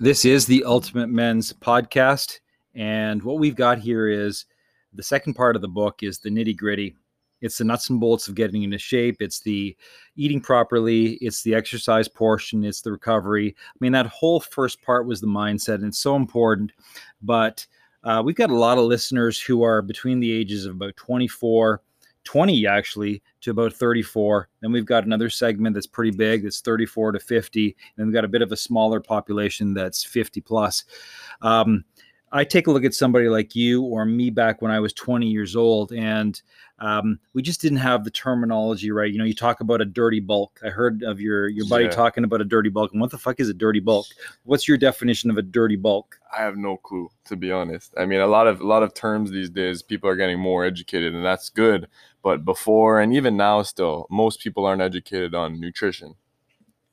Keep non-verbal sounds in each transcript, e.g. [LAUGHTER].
This is the Ultimate Men's podcast. And what we've got here is the second part of the book is the nitty gritty. It's the nuts and bolts of getting into shape. It's the eating properly. It's the exercise portion. It's the recovery. I mean, that whole first part was the mindset, and it's so important. But uh, we've got a lot of listeners who are between the ages of about 24 20 actually to about 34. Then we've got another segment that's pretty big that's 34 to 50. And we've got a bit of a smaller population that's 50 plus. Um, I take a look at somebody like you or me back when I was 20 years old, and um, we just didn't have the terminology right. You know, you talk about a dirty bulk. I heard of your your buddy Yeah. talking about a dirty bulk, and what the fuck is a dirty bulk? What's your definition of a dirty bulk? I have no clue, to be honest. I mean, a lot of a lot of terms these days, people are getting more educated, and that's good. But before and even now, still, most people aren't educated on nutrition.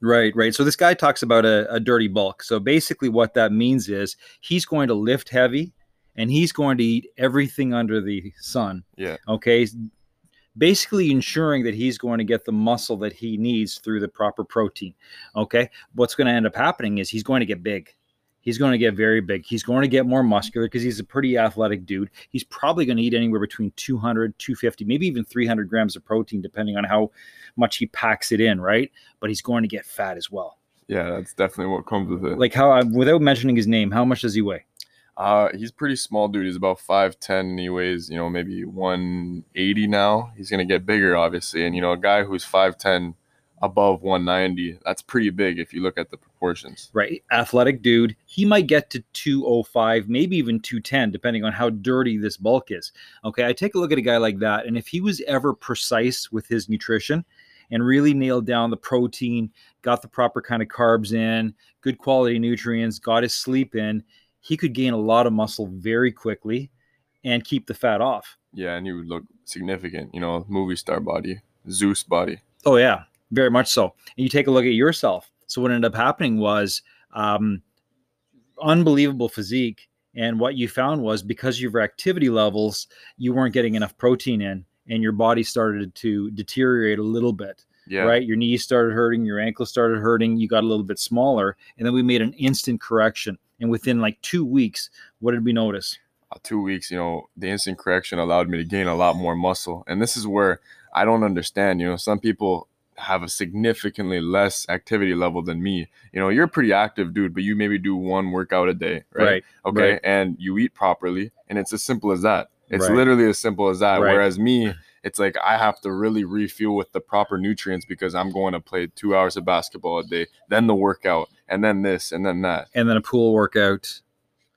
Right, right. So this guy talks about a, a dirty bulk. So basically, what that means is he's going to lift heavy, and he's going to eat everything under the sun. Yeah. Okay. Basically, ensuring that he's going to get the muscle that he needs through the proper protein. Okay. What's going to end up happening is he's going to get big. He's going to get very big. He's going to get more muscular because he's a pretty athletic dude. He's probably going to eat anywhere between 200, 250, maybe even 300 grams of protein, depending on how much he packs it in, right? But he's going to get fat as well. Yeah, that's definitely what comes with it. Like how, uh, without mentioning his name, how much does he weigh? Uh, he's pretty small, dude. He's about five ten, and he weighs, you know, maybe one eighty now. He's gonna get bigger, obviously, and you know, a guy who's five ten, above one ninety, that's pretty big if you look at the proportions. Right, athletic dude. He might get to 205, maybe even 210, depending on how dirty this bulk is. Okay, I take a look at a guy like that, and if he was ever precise with his nutrition and really nailed down the protein, got the proper kind of carbs in, good quality nutrients, got his sleep in, he could gain a lot of muscle very quickly and keep the fat off. Yeah, and he would look significant, you know, movie star body, Zeus body. Oh yeah, very much so. And you take a look at yourself. So what ended up happening was um, unbelievable physique, and what you found was because of your activity levels, you weren't getting enough protein in, and your body started to deteriorate a little bit. Yeah, Right, your knees started hurting, your ankles started hurting, you got a little bit smaller, and then we made an instant correction. And within like two weeks, what did we notice? uh, two weeks, you know, the instant correction allowed me to gain a lot more muscle. And this is where I don't understand. You know, some people have a significantly less activity level than me. You know, you're a pretty active dude, but you maybe do one workout a day, right? Okay. right. And you eat properly. And it's as simple as that. It's Right. literally as simple as that. Right. Whereas me, [LAUGHS] it's like I have to really refuel with the proper nutrients because I'm going to play two hours of basketball a day, then the workout, and then this, and then that. And then a pool workout,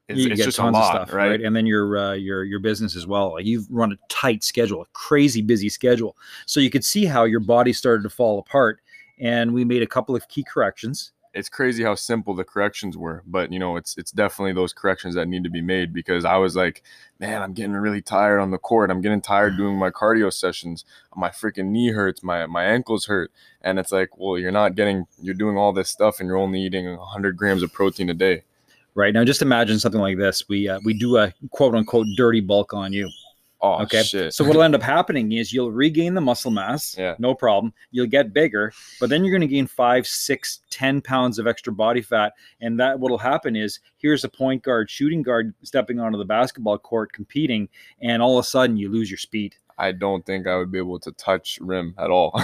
It's, you it's get just a tons lot, of stuff, right? right? And then your uh, your your business as well. Like you've run a tight schedule, a crazy busy schedule. So you could see how your body started to fall apart. And we made a couple of key corrections. it's crazy how simple the corrections were but you know it's it's definitely those corrections that need to be made because i was like man i'm getting really tired on the court i'm getting tired doing my cardio sessions my freaking knee hurts my my ankles hurt and it's like well you're not getting you're doing all this stuff and you're only eating 100 grams of protein a day Right now, just imagine something like this: we uh, we do a quote unquote dirty bulk on you. oh Okay. shit So what'll end up happening is you'll regain the muscle mass, Yeah. no problem. You'll get bigger, but then you're going to gain five, six, ten pounds of extra body fat, and that what'll happen is here's a point guard, shooting guard stepping onto the basketball court competing, and all of a sudden you lose your speed. i don't think i would be able to touch rim at all [LAUGHS]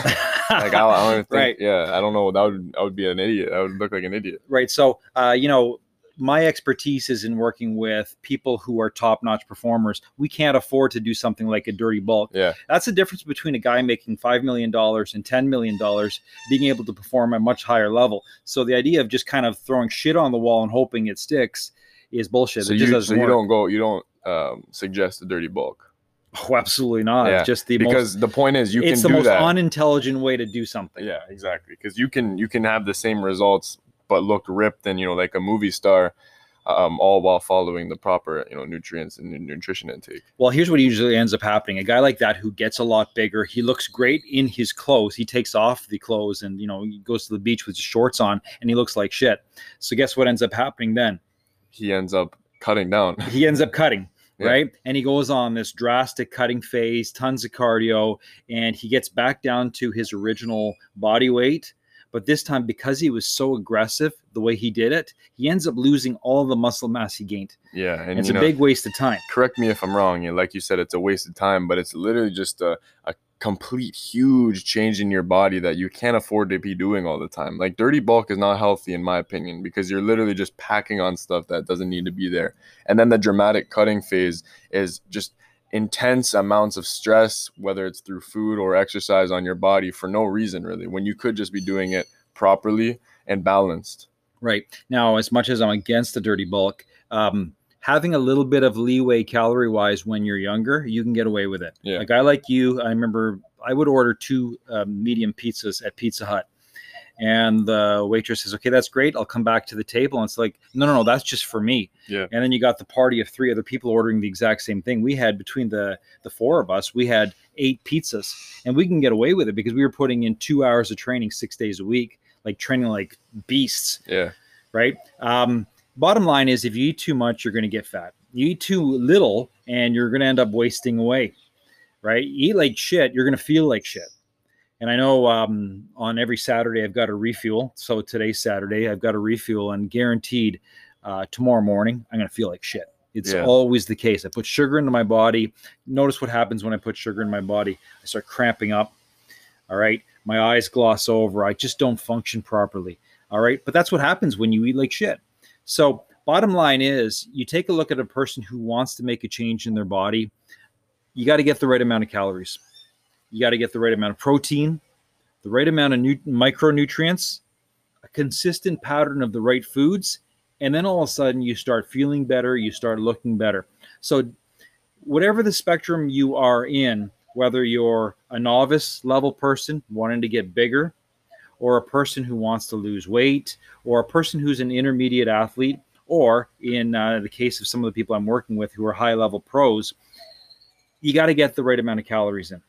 like I, I don't think Right. yeah i don't know that would i would be an idiot i would look like an idiot right. So, uh, you know, my expertise is in working with people who are top-notch performers. We can't afford to do something like a dirty bulk. yeah That's the difference between a guy making five million dollars and ten million dollars being able to perform at a much higher level. So the idea of just kind of throwing shit on the wall and hoping it sticks is bullshit. so it you, so you don't go you don't um, suggest a dirty bulk Oh, absolutely not. Yeah, just the because most. the point is you it's can the most that unintelligent way to do something. yeah exactly because you can you can have the same results but look ripped and you know like a movie star um, all while following the proper you know nutrients and nutrition intake Well, here's what usually ends up happening. A guy like that who gets a lot bigger, he looks great in his clothes. He takes off the clothes and, you know, he goes to the beach with his shorts on and he looks like shit. So guess what ends up happening then? he ends up cutting down He ends up cutting. [LAUGHS] Yeah. Right. And he goes on this drastic cutting phase, tons of cardio, and he gets back down to his original body weight. But this time, because he was so aggressive, the way he did it, he ends up losing all the muscle mass he gained. Yeah, and it's a know, big waste of time. correct me if I'm wrong. Know, like you said, it's a waste of time, but it's literally just a, a complete huge change in your body that you can't afford to be doing all the time. Like dirty bulk is not healthy in my opinion because you're literally just packing on stuff that doesn't need to be there. And then the dramatic cutting phase is just intense amounts of stress, whether it's through food or exercise on your body for no reason really, when you could just be doing it properly and balanced. Right. Now, as much as I'm against the dirty bulk, um, having a little bit of leeway calorie wise when you're younger, you can get away with it. Yeah. A guy like you, I remember I would order two um, medium pizzas at Pizza Hut. And the waitress says, okay, that's great. I'll come back to the table. And it's like, no, no, no, that's just for me. Yeah. And then you got the party of three other people ordering the exact same thing. We had between the the four of us, we had eight pizzas, and we can get away with it because we were putting in two hours of training six days a week, like training like beasts Yeah. right? Um, bottom line is, if you eat too much, you're going to get fat. You eat too little, and you're going to end up wasting away, right? You eat like shit, you're going to feel like shit. And I know um, on every Saturday I've got a refuel. So today's Saturday, I've got a refuel, and guaranteed uh, tomorrow morning I'm going to feel like shit. It's Yeah. always the case. I put sugar into my body. Notice what happens when I put sugar in my body. I start cramping up. All right. My eyes gloss over. I just don't function properly. All right. But that's what happens when you eat like shit. So, bottom line is you take a look at a person who wants to make a change in their body, you got to get the right amount of calories. You got to get the right amount of protein, the right amount of nu- micronutrients, a consistent pattern of the right foods. And then all of a sudden you start feeling better, you start looking better. So, whatever the spectrum you are in, whether you're a novice level person wanting to get bigger, or a person who wants to lose weight, or a person who's an intermediate athlete, or in uh, the case of some of the people I'm working with who are high level pros, you got to get the right amount of calories in.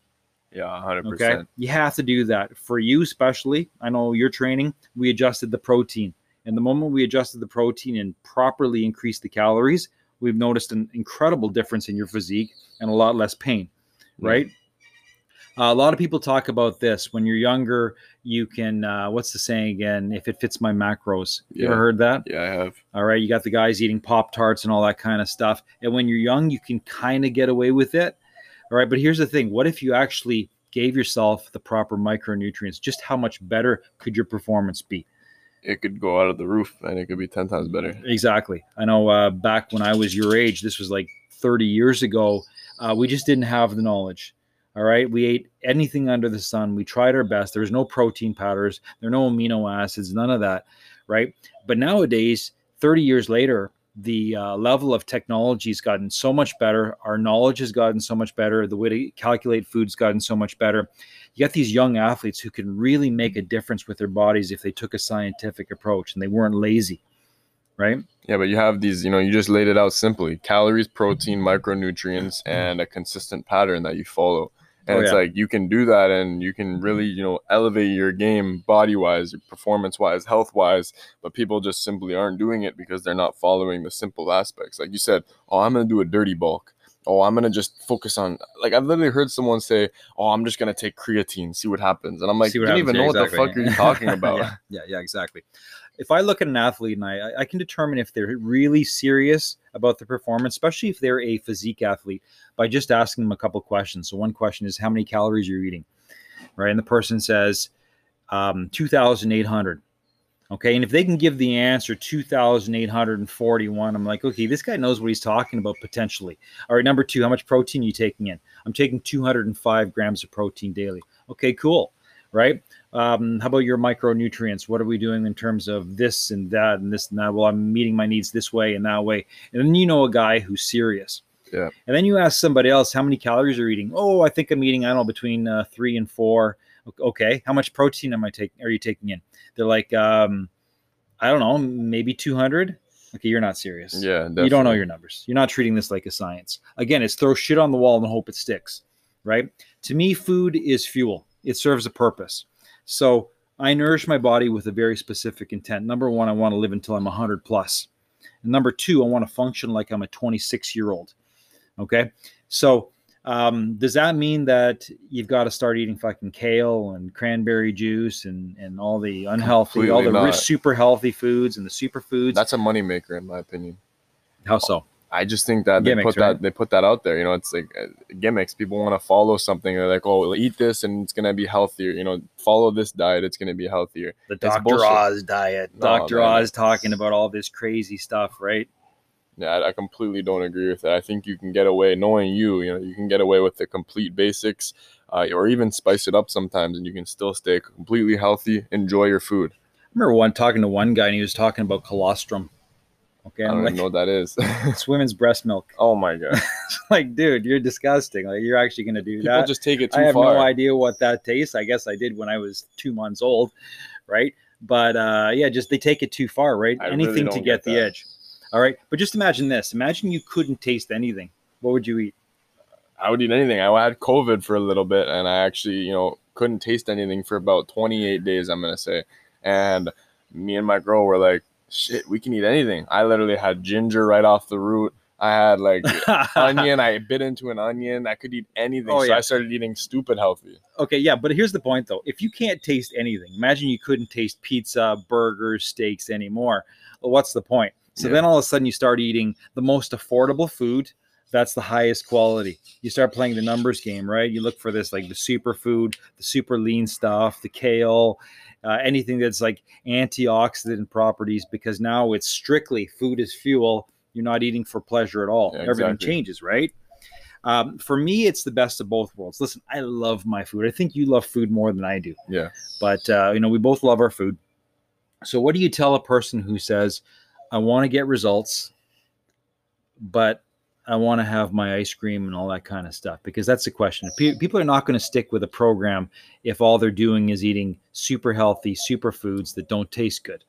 Yeah, 100%. Okay. You have to do that. For you, especially, I know you're training, we adjusted the protein. And the moment we adjusted the protein and properly increased the calories, we've noticed an incredible difference in your physique and a lot less pain, Yeah. right? Uh, a lot of people talk about this. When you're younger, you can, uh, what's the saying again? If it fits my macros. You ever heard that? Yeah, I have. All right. You got the guys eating Pop Tarts and all that kind of stuff. And when you're young, you can kind of get away with it. All right. But here's the thing what if you actually gave yourself the proper micronutrients? Just how much better could your performance be? It could go out of the roof and it could be 10 times better. Exactly. I know uh, back when I was your age, this was like 30 years ago, uh, we just didn't have the knowledge. All right. We ate anything under the sun. We tried our best. There was no protein powders, there were no amino acids, none of that. Right. But nowadays, 30 years later, the uh, level of technology has gotten so much better. Our knowledge has gotten so much better. The way to calculate food's gotten so much better. You got these young athletes who can really make a difference with their bodies if they took a scientific approach and they weren't lazy. Right. Yeah, but you have these, you know, you just laid it out simply calories, protein, micronutrients, and a consistent pattern that you follow. Oh, and Oh, it's yeah. like you can do that and you can mm-hmm. really, you know, elevate your game body wise, performance wise, health wise. But people just simply aren't doing it because they're not following the simple aspects. Like you said, oh, I'm going to do a dirty bulk. Oh, I'm going to just focus on, like, I've literally heard someone say, oh, I'm just going to take creatine, see what happens. And I'm like, you don't even know Yeah, what the exactly. fuck are you talking [LAUGHS] about. yeah, yeah, yeah, exactly. If I look at an athlete and I, I can determine if they're really serious about their performance, especially if they're a physique athlete, by just asking them a couple questions. So one question is how many calories are you're eating, right? And the person says um, 2,800. Okay, and if they can give the answer 2,841, I'm like, okay, this guy knows what he's talking about potentially. All right, number two, how much protein are you taking in? I'm taking 205 grams of protein daily. Okay, cool, right? Um, how about your micronutrients? What are we doing in terms of this and that and this and that? Well, I'm meeting my needs this way and that way. And then you know a guy who's serious. Yeah. And then you ask somebody else how many calories are you eating. Oh, I think I'm eating I don't know between uh, three and four. Okay, how much protein am I taking? Are you taking in? They're like, um, I don't know, maybe 200. Okay, you're not serious. Yeah, definitely. You don't know your numbers. You're not treating this like a science. Again, it's throw shit on the wall and hope it sticks, right? To me, food is fuel. It serves a purpose. So I nourish my body with a very specific intent. Number one, I want to live until I'm 100 plus. And number two, I want to function like I'm a 26 year old. Okay, so Um, does that mean that you've got to start eating fucking kale and cranberry juice and, and all the unhealthy, all the not. super healthy foods and the superfoods? That's a moneymaker, in my opinion. How so? I just think that Gimmicks, they put right? that they put that out there. You know, it's like uh, gimmicks. People want to follow something. They're like, "Oh, well, eat this and it's gonna be healthier." You know, follow this diet, it's gonna be healthier. The Dr. Oz diet. No, Dr. Oz talking about all this crazy stuff, right? Yeah, I, I completely don't agree with that. I think you can get away, knowing you, you know, you can get away with the complete basics, uh, or even spice it up sometimes, and you can still stay completely healthy. Enjoy your food. I remember one talking to one guy and he was talking about colostrum. Okay, I I'm don't like, even know what that is. it's women's breast milk. [LAUGHS] oh my god, [LAUGHS] like, dude, you're disgusting. Like, you're actually gonna do people that? just take it too I have far. no idea what that tastes. I guess I did when I was two months old, right? But uh, yeah, just they take it too far, right? I really Anything to don't get, get the edge. All right, but just imagine this: imagine you couldn't taste anything. What would you eat? I would eat anything. I had COVID for a little bit, and I actually, you know, couldn't taste anything for about 28 days. I'm gonna say, and me and my girl were like, "Shit, we can eat anything." I literally had ginger right off the root. I had like [LAUGHS] onion. I bit into an onion. I could eat anything. Oh, so yeah. I started eating stupid healthy. Okay, yeah, but here's the point though. If you can't taste anything, imagine you couldn't taste pizza, burgers, steaks anymore. Well, what's the point? So Yeah. then all of a sudden you start eating the most affordable food that's the highest quality. You start playing the numbers game, right? You look for this like the superfood, the super lean stuff, the kale, uh, anything that's like antioxidant properties because now it's strictly food is fuel. You're not eating for pleasure at all. Yeah, Everything exactly. changes, right? Um, for me, it's the best of both worlds. Listen, I love my food. I think you love food more than I do, Yeah. but uh, you know, we both love our food. So, what do you tell a person who says, "I want to get results, but I want to have my ice cream and all that kind of stuff"? Because that's the question. Pe- people are not going to stick with a program if all they're doing is eating super healthy superfoods that don't taste good.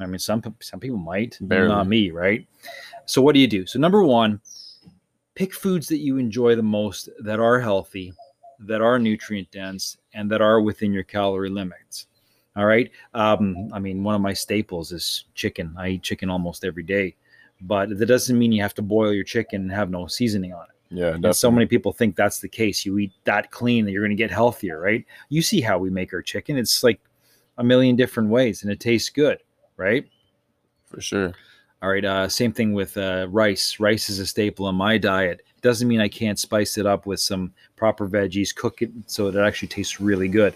I mean, some some people might, Barely. not me, right? So, what do you do? So, number one, pick foods that you enjoy the most that are healthy, that are nutrient dense, and that are within your calorie limits. All right. Um, I mean, one of my staples is chicken. I eat chicken almost every day, but that doesn't mean you have to boil your chicken and have no seasoning on it. Yeah. And so many people think that's the case. You eat that clean that you're going to get healthier, right? You see how we make our chicken. It's like a million different ways and it tastes good, right? For sure. All right. Uh, same thing with uh, rice. Rice is a staple in my diet. Doesn't mean I can't spice it up with some proper veggies, cook it so that it actually tastes really good.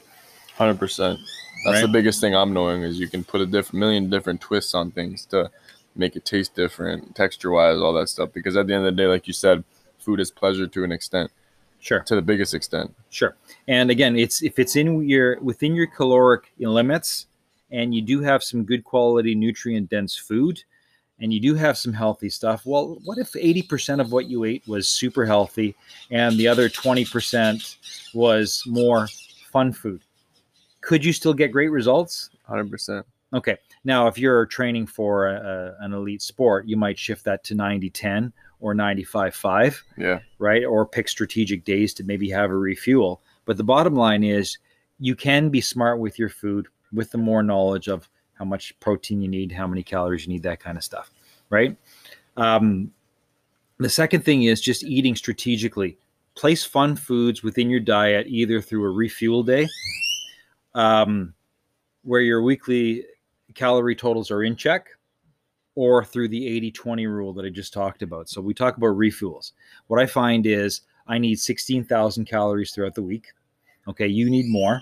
100%. That's right? the biggest thing I'm knowing is you can put a different million different twists on things to make it taste different, texture wise, all that stuff. Because at the end of the day, like you said, food is pleasure to an extent. Sure. To the biggest extent. Sure. And again, it's if it's in your within your caloric limits, and you do have some good quality nutrient dense food, and you do have some healthy stuff. Well, what if 80% of what you ate was super healthy, and the other 20% was more fun food? Could you still get great results? Hundred percent. Okay. Now, if you're training for a, a- an elite sport, you might shift that to 90 10 or 95 5 Yeah. right? Or pick strategic days to maybe have a refuel. But the bottom line is you can be smart with your food with the more knowledge of how much protein you need, how many calories you need, that kind of stuff, right? Um, the second thing is just eating strategically. Place fun foods within your diet either through a refuel day, um, where your weekly calorie totals are in check, or through the 80 20 rule that I just talked about. So we talk about refuels. What I find is I need 16,000 calories throughout the week. Okay, you need more.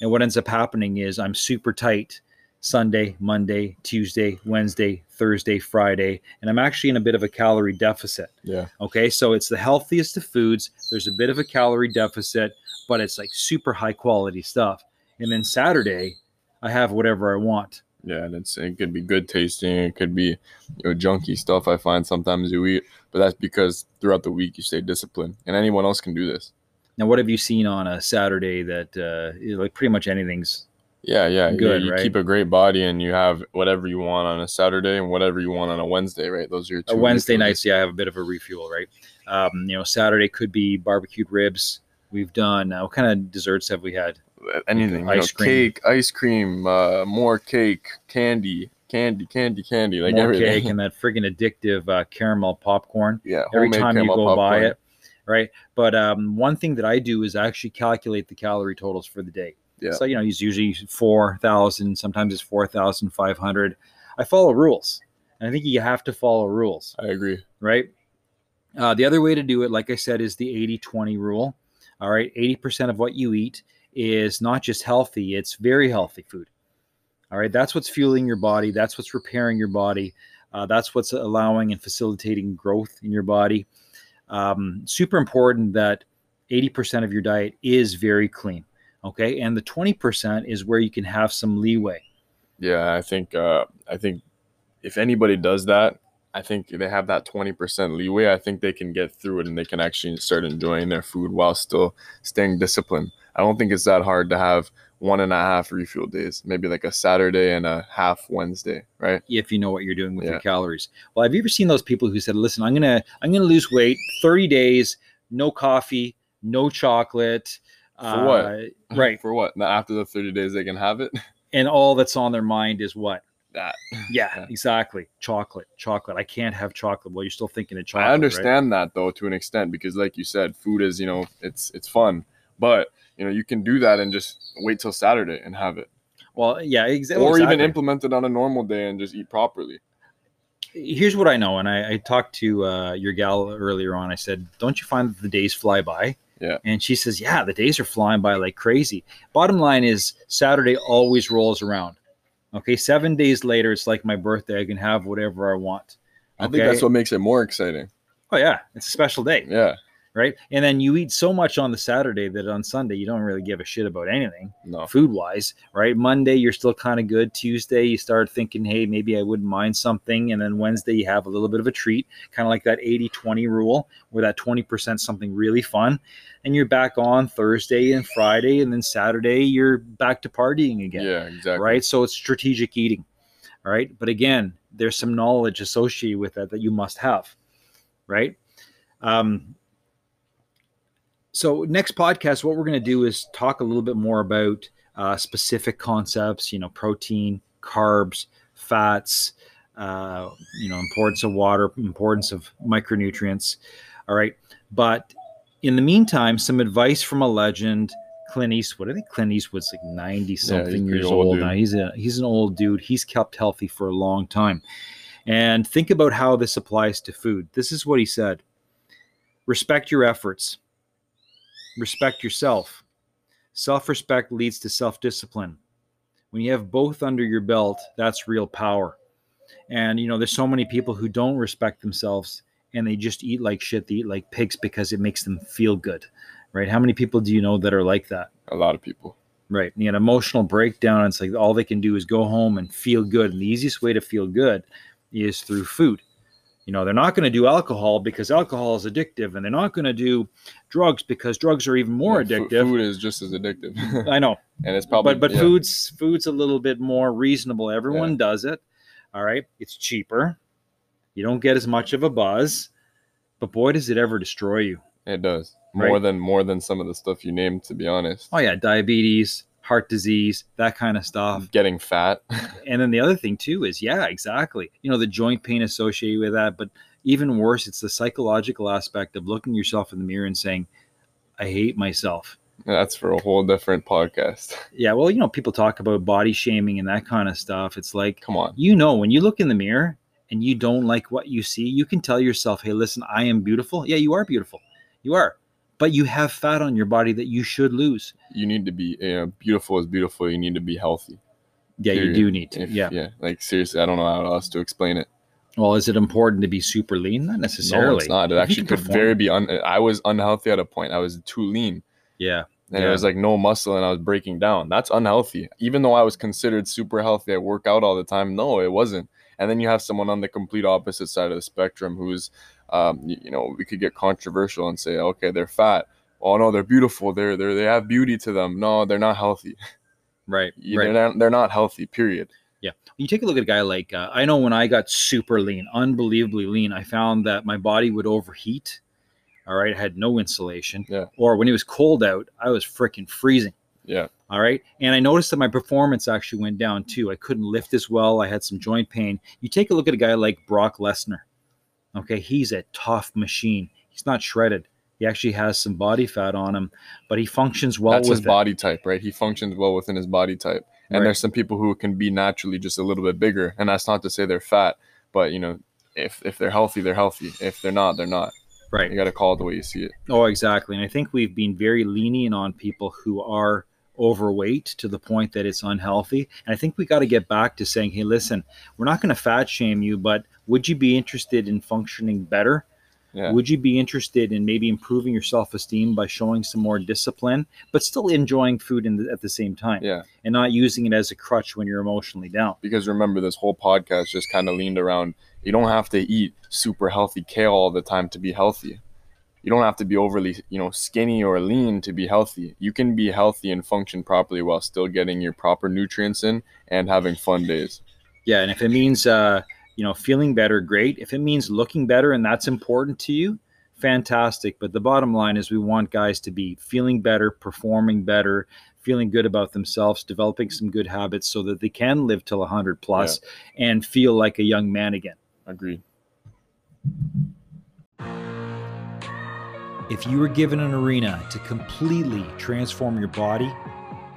And what ends up happening is I'm super tight Sunday, Monday, Tuesday, Wednesday, Thursday, Friday, and I'm actually in a bit of a calorie deficit. Yeah. Okay, so it's the healthiest of foods. There's a bit of a calorie deficit, but it's like super high quality stuff. And then Saturday, I have whatever I want. Yeah, and it's it could be good tasting, it could be you know junky stuff. I find sometimes you eat, but that's because throughout the week you stay disciplined, and anyone else can do this. Now, what have you seen on a Saturday that uh, like pretty much anything's Yeah, yeah, you- Good, You, right? keep a great body, and you have whatever you want on a Saturday and whatever you want on a Wednesday, right? Those are your two a Wednesday nights? Yeah, I have a bit of a refuel, right? Um, you know, Saturday could be barbecued ribs. We've done uh, what kind of desserts have we had? Anything, Ice know, cream. cake, ice cream, uh, more cake, candy, candy, candy, candy, like More everything. cake and that friggin' addictive uh, caramel popcorn. [LAUGHS] yeah, Every time you go buy it, right? But um, one thing that I do is actually calculate the calorie totals for the day. Yeah. So you know, it's usually four thousand. Sometimes it's four thousand five hundred. I follow rules, and I think you have to follow rules, I agree. right? Uh, the other way to do it, like I said, is the 80-20 rule. All right, eighty percent of what you eat is not just healthy; it's very healthy food. All right, that's what's fueling your body. That's what's repairing your body. Uh, that's what's allowing and facilitating growth in your body. Um, super important that 80% of your diet is very clean. Okay. And the 20% is where you can have some leeway. Yeah, I think uh, I think if anybody does that, I think they have that twenty percent leeway. I think they can get through it and they can actually start enjoying their food while still staying disciplined. I don't think it's that hard to have one and a half refuel days, maybe like a Saturday and a half Wednesday, right? If you know what you're doing with your calories. Well, have you ever seen those people who said, listen, I'm going to, I'm going to lose weight 30 days, no coffee, no chocolate. For what? uh, Right. [LAUGHS] For what? Now after the thirty days, they can have it. And all that's on their mind is what? That Yeah, Yeah. exactly. Chocolate, chocolate. I can't have chocolate. Well, you're still thinking of chocolate. I right? understand that though to an extent because, like you said, food is you know it's it's fun, but you know you can do that and just wait till Saturday and have it, Well, yeah, exa- or even implement it on a normal day and just eat properly. Here's what I know, and I, I talked to uh, your gal earlier on. I said, "Don't you find that the days fly by?" Yeah. And she says, "Yeah, the days are flying by like crazy." Bottom line is, Saturday always rolls around. Okay, seven days later, it's like my birthday. I can have whatever I want. I think that's what makes it more exciting. Oh yeah, it's a special day, Yeah, right? And then you eat so much on the Saturday that on Sunday you don't really give a shit about anything. no, food wise, right? Monday, you're still kind of good. Tuesday, you start thinking, hey, maybe I wouldn't mind something. And then Wednesday, you have a little bit of a treat, kind of like that 80 20 rule, where that 20% something really fun. And you're back on Thursday and Friday. And then Saturday, you're back to partying again, yeah, exactly. right? So it's strategic eating, all right? But again, there's some knowledge associated with that that you must have, right? Um, so next podcast what we're going to do is talk a little bit more about uh, specific concepts you know protein carbs fats uh, you know importance of water importance of micronutrients. All right. But in the meantime some advice from a legend clint eastwood. I think clint eastwood's like 90 something pretty years old old now. He's a he's an old dude. He's kept healthy for a long time. And think about how this applies to food. This is what he said. Respect your efforts respect yourself. Self respect leads to self discipline. When you have both under your belt, that's real power. And, you know, there's so many people who don't respect themselves and they just eat like shit. They eat like pigs because it makes them feel good, right? How many people do you know that are like that? A lot of people. Right. And an emotional breakdown. It's like all they can do is go home and feel good. And the easiest way to feel good is through food. You know, they're not going to do alcohol because alcohol is addictive, and they're not going to do drugs because drugs are even more Yeah, addictive. Food is just as addictive, [LAUGHS] I know, and it's probably but but yeah, food's food's a little bit more reasonable. Everyone does it. All right, it's cheaper. You don't get as much of a buzz, but boy, does it ever destroy you. It does Right. more than more than some of the stuff you named. To be honest, Oh yeah, diabetes, heart disease, that kind of stuff. getting fat. [LAUGHS] and then the other thing too is yeah exactly you know the joint pain associated with that but even worse it's the psychological aspect of looking yourself in the mirror and saying i hate myself That's for a whole different podcast. [LAUGHS] yeah well you know people talk about body shaming and that kind of stuff it's like Come on. you know when you look in the mirror and you don't like what you see you can tell yourself hey listen i am beautiful yeah you are beautiful you are but you have fat on your body that you should lose You need to be you know, beautiful is beautiful. You need to be healthy. yeah you do need to If- yeah yeah. Like seriously, I don't know how else to explain it. well is it important to be super lean not necessarily No, it's not. It you actually could very be. Un- I was unhealthy at a point. I was too lean. yeah and Yeah. it was like no muscle and I was breaking down. That's unhealthy. Even though I was considered super healthy, I work out all the time. No, it wasn't. And then you have someone on the complete opposite side of the spectrum who's, um, you, you know, we could get controversial and say, okay, they're fat. Oh no, they're beautiful. They're they they have beauty to them. No, they're not healthy. [LAUGHS] right right They're not, they're not healthy. Period. Yeah. You take a look at a guy like uh, I know when I got super lean, unbelievably lean, I found that my body would overheat. All right, I had no insulation. Yeah. Or when it was cold out, I was freaking freezing. Yeah. All right, and I noticed that my performance actually went down too. I couldn't lift as well. I had some joint pain. You take a look at a guy like Brock Lesnar. Okay, he's a tough machine. He's not shredded. He actually has some body fat on him, but he functions well That's his it. body type, right? He functions well within his body type. And Right. there's some people who can be naturally just a little bit bigger, and that's not to say they're fat, but you know, if if they're healthy, they're healthy. If they're not, they're not. Right. You got to call it the way you see it. Oh, exactly. And I think we've been very lenient on people who are overweight to the point that it's unhealthy. And I think we got to get back to saying, hey, listen, we're not going to fat shame you, but would you be interested in functioning better? Yeah. Would you be interested in maybe improving your self esteem by showing some more discipline, but still enjoying food in the, at the same time Yeah. and not using it as a crutch when you're emotionally down? Because remember, this whole podcast just kind of leaned around you don't have to eat super healthy kale all the time to be healthy. You don't have to be overly, you know, skinny or lean to be healthy. You can be healthy and function properly while still getting your proper nutrients in and having fun days. Yeah, and if it means uh, you know feeling better, great. If it means looking better and that's important to you, fantastic. But the bottom line is we want guys to be feeling better, performing better, feeling good about themselves, developing some good habits so that they can live till 100 plus and feel like a young man again. Agreed. If you were given an arena to completely transform your body,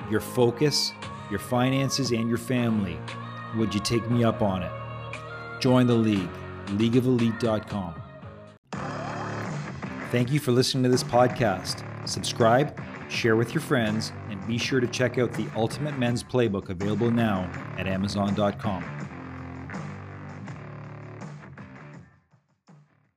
your focus, your finances, and your family, would you take me up on it? Join the league, leagueofelite.com. Thank you for listening to this podcast. Subscribe, share with your friends, and be sure to check out the Ultimate Men's Playbook available now at Amazon.com.